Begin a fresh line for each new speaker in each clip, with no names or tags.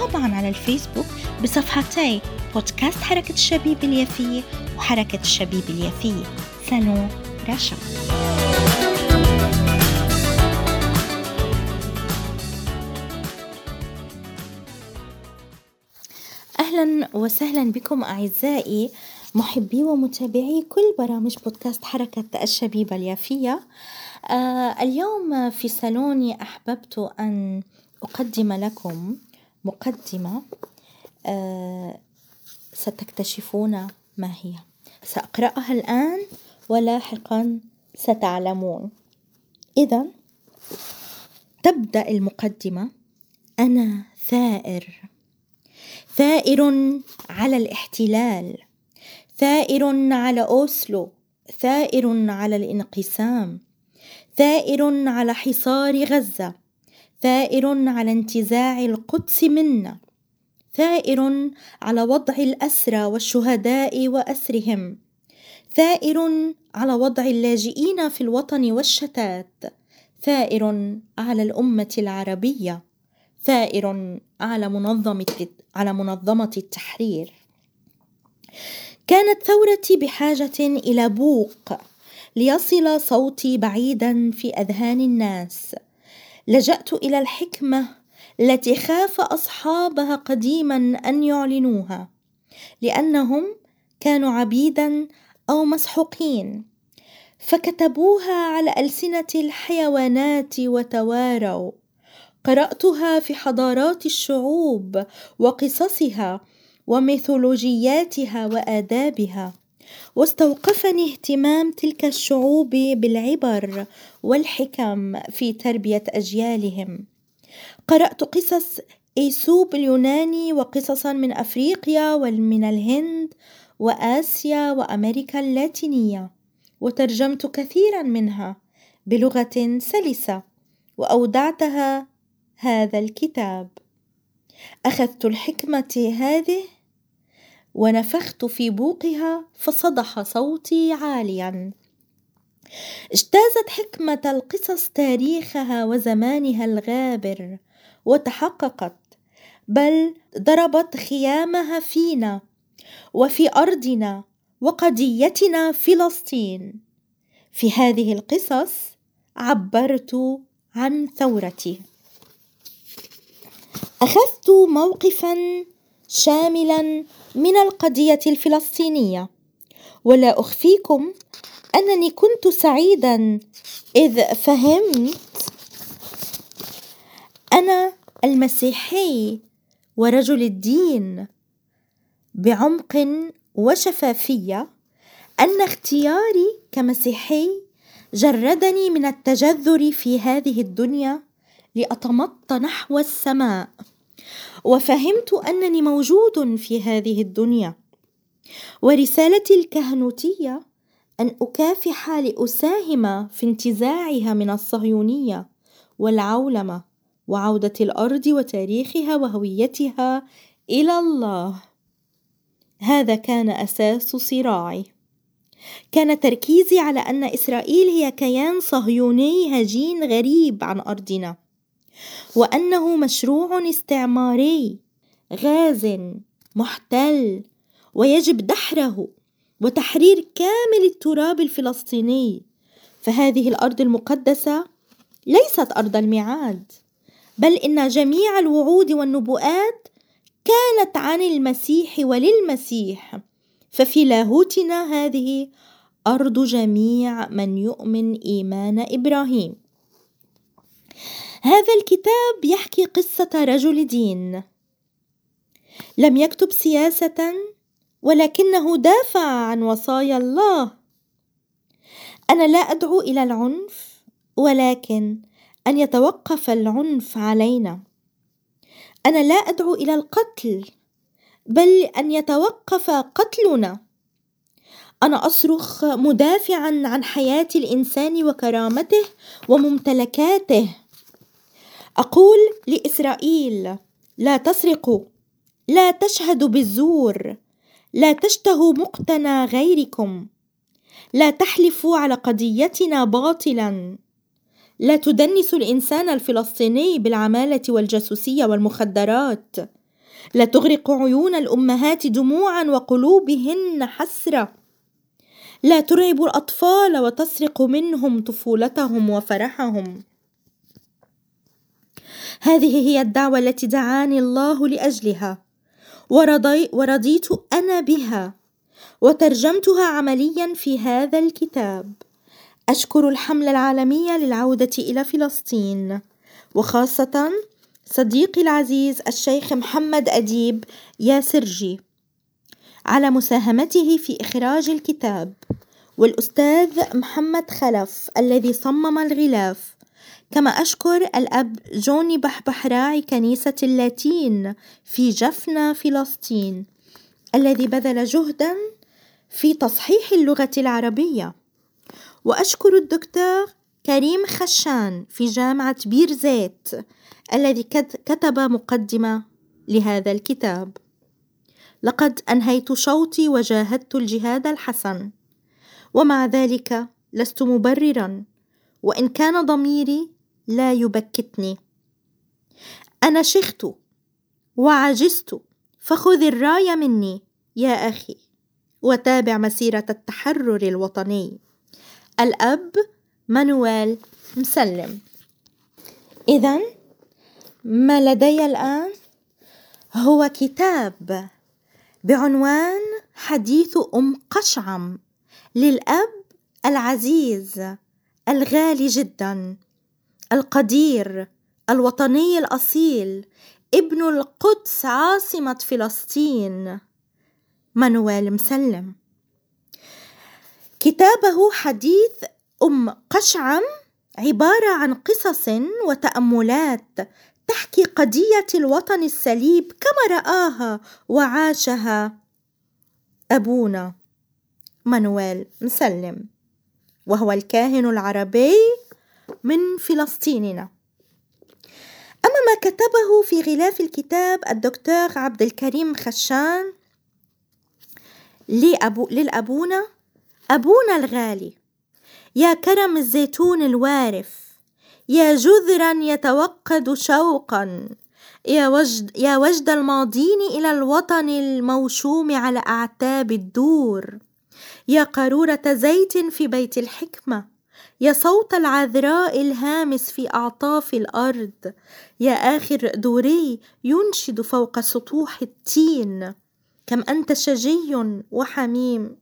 وطبعا على الفيسبوك بصفحتي بودكاست حركة الشبيب اليافية وحركة الشبيب اليافية. سالون رشا. أهلا وسهلا بكم أعزائي محبي ومتابعي كل برامج بودكاست حركة الشبيبة اليافية. آه اليوم في صالوني أحببت أن أقدم لكم مقدمة آه ستكتشفون ما هي. سأقرأها الآن ولاحقا ستعلمون. إذا تبدأ المقدمة. أنا ثائر. ثائر على الاحتلال. ثائر على أوسلو. ثائر على الانقسام. ثائر على حصار غزة. ثائر على انتزاع القدس منا ثائر على وضع الأسرى والشهداء وأسرهم ثائر على وضع اللاجئين في الوطن والشتات ثائر على الأمة العربية ثائر على منظمة على منظمة التحرير. كانت ثورتي بحاجة إلى بوق ليصل صوتي بعيدا في أذهان الناس. لجأت إلى الحكمة التي خاف أصحابها قديما أن يعلنوها لأنهم كانوا عبيدا أو مسحوقين فكتبوها على ألسنة الحيوانات وتواروا. قرأتها في حضارات الشعوب وقصصها وميثولوجياتها وآدابها. واستوقفني اهتمام تلك الشعوب بالعبر والحكم في تربية أجيالهم. قرأت قصص إيسوب اليوناني وقصصا من أفريقيا ومن الهند وآسيا وأمريكا اللاتينية وترجمت كثيرا منها بلغة سلسة وأودعتها هذا الكتاب. أخذت الحكمة هذه ونفخت في بوقها فصدح صوتي عاليا. اجتازت حكمة القصص تاريخها وزمانها الغابر وتحققت بل ضربت خيامها فينا وفي أرضنا وقضيتنا فلسطين. في هذه القصص عبرت عن ثورتي. أخذت موقفا شاملا من القضية الفلسطينية. ولا أخفيكم أنني كنت سعيدا إذ فهمت أنا المسيحي ورجل الدين بعمق وشفافية أن اختياري كمسيحي جردني من التجذر في هذه الدنيا لأتمط نحو السماء. وفهمت أنني موجود في هذه الدنيا. ورسالتي الكهنوتية أن أكافح لأساهم في انتزاعها من الصهيونية والعولمة وعودة الأرض وتاريخها وهويتها إلى الله. هذا كان أساس صراعي. كان تركيزي على أن إسرائيل هي كيان صهيوني هجين غريب عن أرضنا. وأنه مشروع استعماري غاز محتل ويجب دحره وتحرير كامل التراب الفلسطيني. فهذه الأرض المقدسة ليست أرض الميعاد بل إن جميع الوعود والنبوءات كانت عن المسيح وللمسيح. ففي لاهوتنا هذه أرض جميع من يؤمن إيمان إبراهيم. هذا الكتاب يحكي قصة رجل دين. لم يكتب سياسة ولكنه دافع عن وصايا الله. أنا لا أدعو إلى العنف ولكن أن يتوقف العنف علينا. أنا لا أدعو إلى القتل بل أن يتوقف قتلنا. أنا أصرخ مدافعا عن حياة الإنسان وكرامته وممتلكاته. أقول لإسرائيل لا تسرقوا لا تشهدوا بالزور لا تشتهوا مقتنى غيركم لا تحلفوا على قضيتنا باطلا لا تدنسوا الإنسان الفلسطيني بالعمالة والجاسوسية والمخدرات لا تغرقوا عيون الأمهات دموعا وقلوبهن حسرة لا ترعبوا الأطفال وتسرقوا منهم طفولتهم وفرحهم. هذه هي الدعوة التي دعاني الله لأجلها. ورضي ورضيت أنا بها. وترجمتها عمليا في هذا الكتاب. أشكر الحمله العالميه للعودة إلى فلسطين. وخاصة صديقي العزيز الشيخ محمد أديب ياسرجي على مساهمته في إخراج الكتاب. والأستاذ محمد خلف الذي صمم الغلاف. كما أشكر الأب جوني بحبح راعي كنيسة اللاتين في جفنا فلسطين الذي بذل جهدا في تصحيح اللغة العربية. وأشكر الدكتور كريم خشان في جامعة بير زيت الذي كتب مقدمة لهذا الكتاب. لقد أنهيت شوطي وجاهدت الجهاد الحسن. ومع ذلك لست مبررا. وإن كان ضميري لا يبكتني. أنا شخت وعجزت فخذ الرايه مني يا أخي وتابع مسيرة التحرر الوطني. الأب مانويل مسلم. اذا ما لدي الآن هو كتاب بعنوان حديث أم قشعم للأب العزيز الغالي جدا. القدير الوطني الأصيل ابن القدس عاصمة فلسطين. مانويل مسلم. كتابه حديث أم قشعم عبارة عن قصص وتأملات تحكي قضية الوطن السليب كما رآها وعاشها أبونا مانويل مسلم وهو الكاهن العربي من فلسطيننا. أما ما كتبه في غلاف الكتاب الدكتور عبد الكريم خشان لأبو للأبونا أبونا الغالي يا كرم الزيتون الوارف يا جذرا يتوقد شوقا يا وجد, يا وجد الماضين إلى الوطن الموشوم على أعتاب الدور يا قارورة زيت في بيت الحكمة يا صوت العذراء الهامس في أعطاف الأرض. يا آخر دوري ينشد فوق سطوح التين. كم أنت شجي وحميم.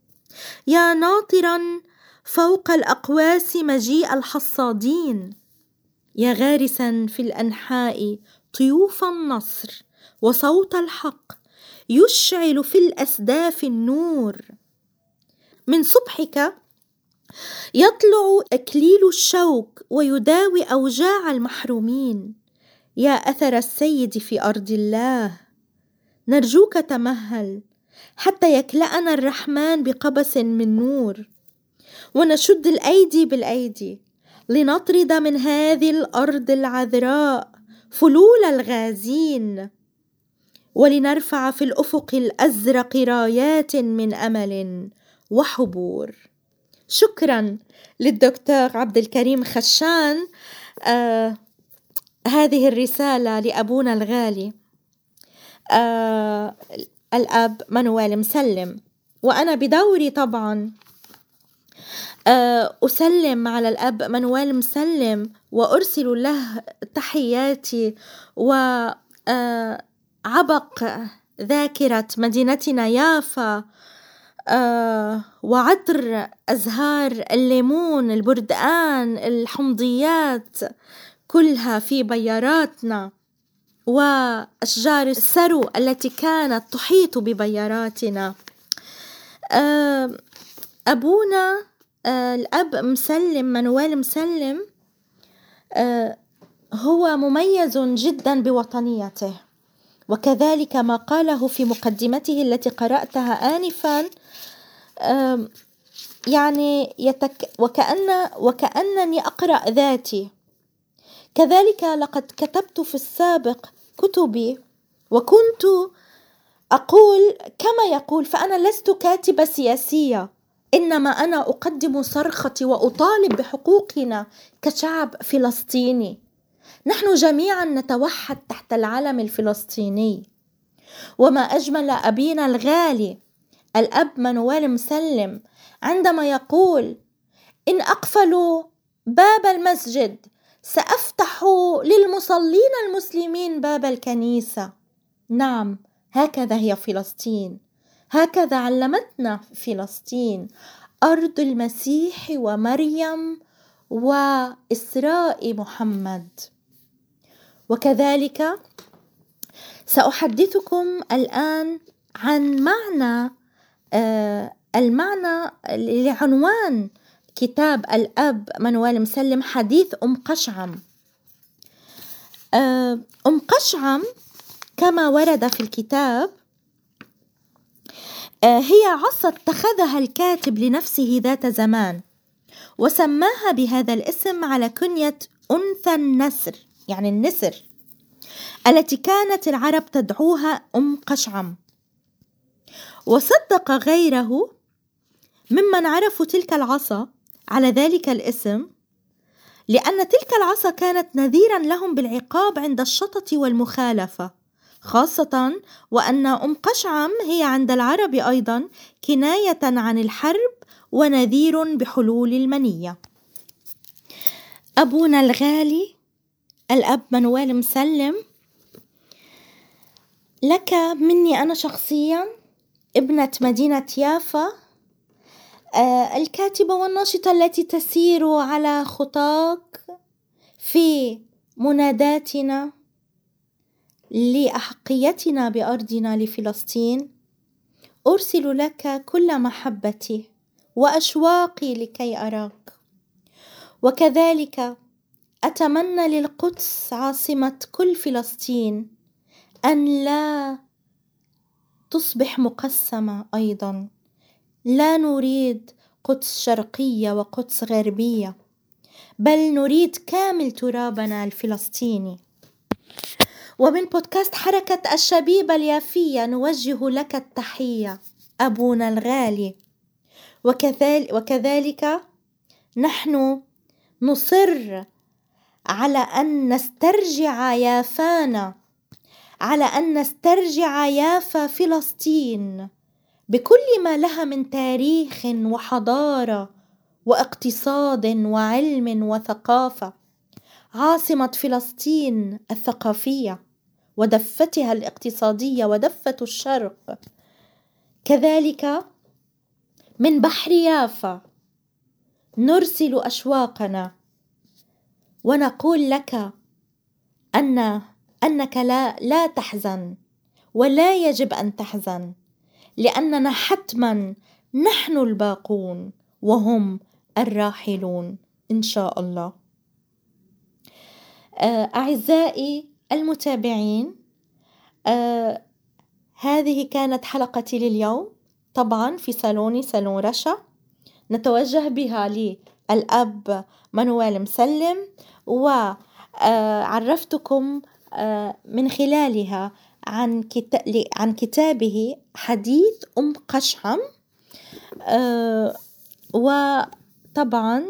يا ناطرا فوق الأقواس مجيء الحصادين. يا غارسا في الأنحاء طيوف النصر. وصوت الحق يشعل في الأسداف النور. من صبحك يطلع أكليل الشوك ويداوي أوجاع المحرومين. يا أثر السيد في أرض الله نرجوك تمهل حتى يكلأنا الرحمن بقبس من نور. ونشد الأيدي بالأيدي لنطرد من هذه الأرض العذراء فلول الغازين. ولنرفع في الأفق الأزرق رايات من أمل وحبور. شكرا للدكتور عبد الكريم خشان آه هذه الرسالة لأبونا الغالي. آه الأب مانويل مسلم. وأنا بدوري طبعا آه أسلم على الأب مانويل مسلم وأرسل له تحياتي وعبق آه ذاكرة مدينتنا يافا وعطر أزهار الليمون البردقان الحمضيات كلها في بياراتنا. وأشجار السرو التي كانت تحيط ببياراتنا. آه أبونا آه الأب مسلم منوال مسلم آه هو مميز جدا بوطنيته. وكذلك ما قاله في مقدمته التي قرأتها آنفا يعني يتك وكأن وكأنني أقرأ ذاتي. كذلك لقد كتبت في السابق كتبي وكنت أقول كما يقول فأنا لست كاتبة سياسية إنما أنا أقدم صرختي وأطالب بحقوقنا كشعب فلسطيني. نحن جميعا نتوحد تحت العلم الفلسطيني. وما أجمل أبينا الغالي الأب منوال مسلم عندما يقول إن أقفلوا باب المسجد سأفتح للمصلين المسلمين باب الكنيسة. نعم هكذا هي فلسطين. هكذا علمتنا فلسطين. أرض المسيح ومريم وإسراء محمد. وكذلك سأحدثكم الآن عن معنى المعنى لعنوان كتاب الأب منوال مسلم حديث أم قشعم. آه أم قشعم كما ورد في الكتاب آه هي عصا اتخذها الكاتب لنفسه ذات زمان وسماها بهذا الاسم على كنية أنثى النسر يعني النسر التي كانت العرب تدعوها أم قشعم. وصدق غيره ممن عرفوا تلك العصا على ذلك الاسم لأن تلك العصا كانت نذيرا لهم بالعقاب عند الشطط والمخالفة خاصة وأن أم قشعم هي عند العرب أيضا كناية عن الحرب ونذير بحلول المنية. أبونا الغالي الأب منوال مسلم لك مني أنا شخصيا ابنة مدينة يافا آه، الكاتبة والناشطة التي تسير على خطاك في مناداتنا لأحقيتنا بأرضنا لفلسطين. أرسل لك كل محبتي وأشواقي لكي أراك. وكذلك أتمنى للقدس عاصمة كل فلسطين أن لا تصبح مقسمة أيضا. لا نريد قدس شرقية وقدس غربية بل نريد كامل ترابنا الفلسطيني. ومن بودكاست حركة الشبيبة اليافية نوجه لك التحية أبونا الغالي. وكذلك, وكذلك نحن نصر على أن نسترجع يافانا على أن نسترجع يافا فلسطين بكل ما لها من تاريخ وحضارة واقتصاد وعلم وثقافة. عاصمة فلسطين الثقافية ودفتها الاقتصادية ودفة الشرق. كذلك من بحر يافا نرسل أشواقنا ونقول لك أن أنك لا لا تحزن ولا يجب أن تحزن لأننا حتما نحن الباقون وهم الراحلون إن شاء الله. آه، أعزائي المتابعين آه، هذه كانت حلقتي لليوم. طبعا في صالوني صالون رشا. نتوجه بها للأب منوال مسلم وعرفتكم آه، من خلالها عن عن كتابه حديث أم قشحم آه، وطبعا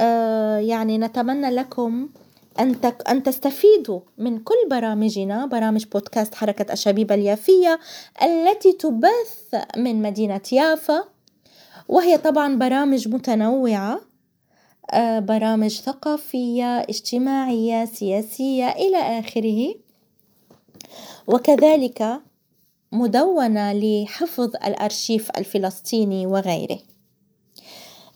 آه، يعني نتمنى لكم أن أن تستفيدوا من كل برامجنا برامج بودكاست حركة أشابيب اليافية التي تبث من مدينة يافا. وهي طبعا برامج متنوعة. آه، برامج ثقافية اجتماعية سياسية إلى آخره. وكذلك مدونة لحفظ الأرشيف الفلسطيني وغيره.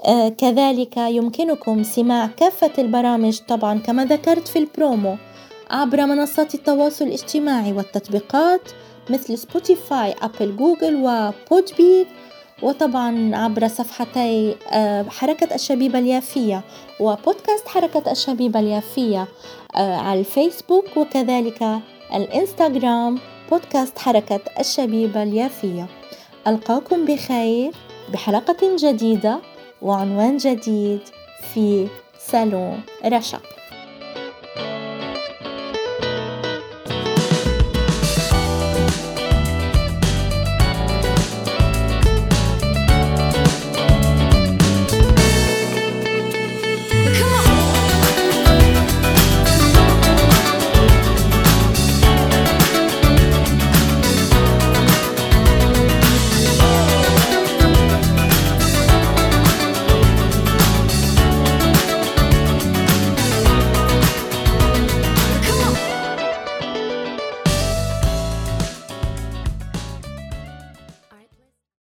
آه كذلك يمكنكم سماع كافة البرامج طبعا كما ذكرت في البرومو عبر منصات التواصل الاجتماعي والتطبيقات مثل Spotify Apple Google و Podbean وطبعا عبر صفحتي آه حركة الشبيبة اليافية وبودكاست حركة الشبيبة اليافية آه على الفيسبوك وكذلك الإنستغرام بودكاست حركة الشبيبة اليافية. ألقاكم بخير بحلقة جديدة وعنوان جديد في صالون رشا.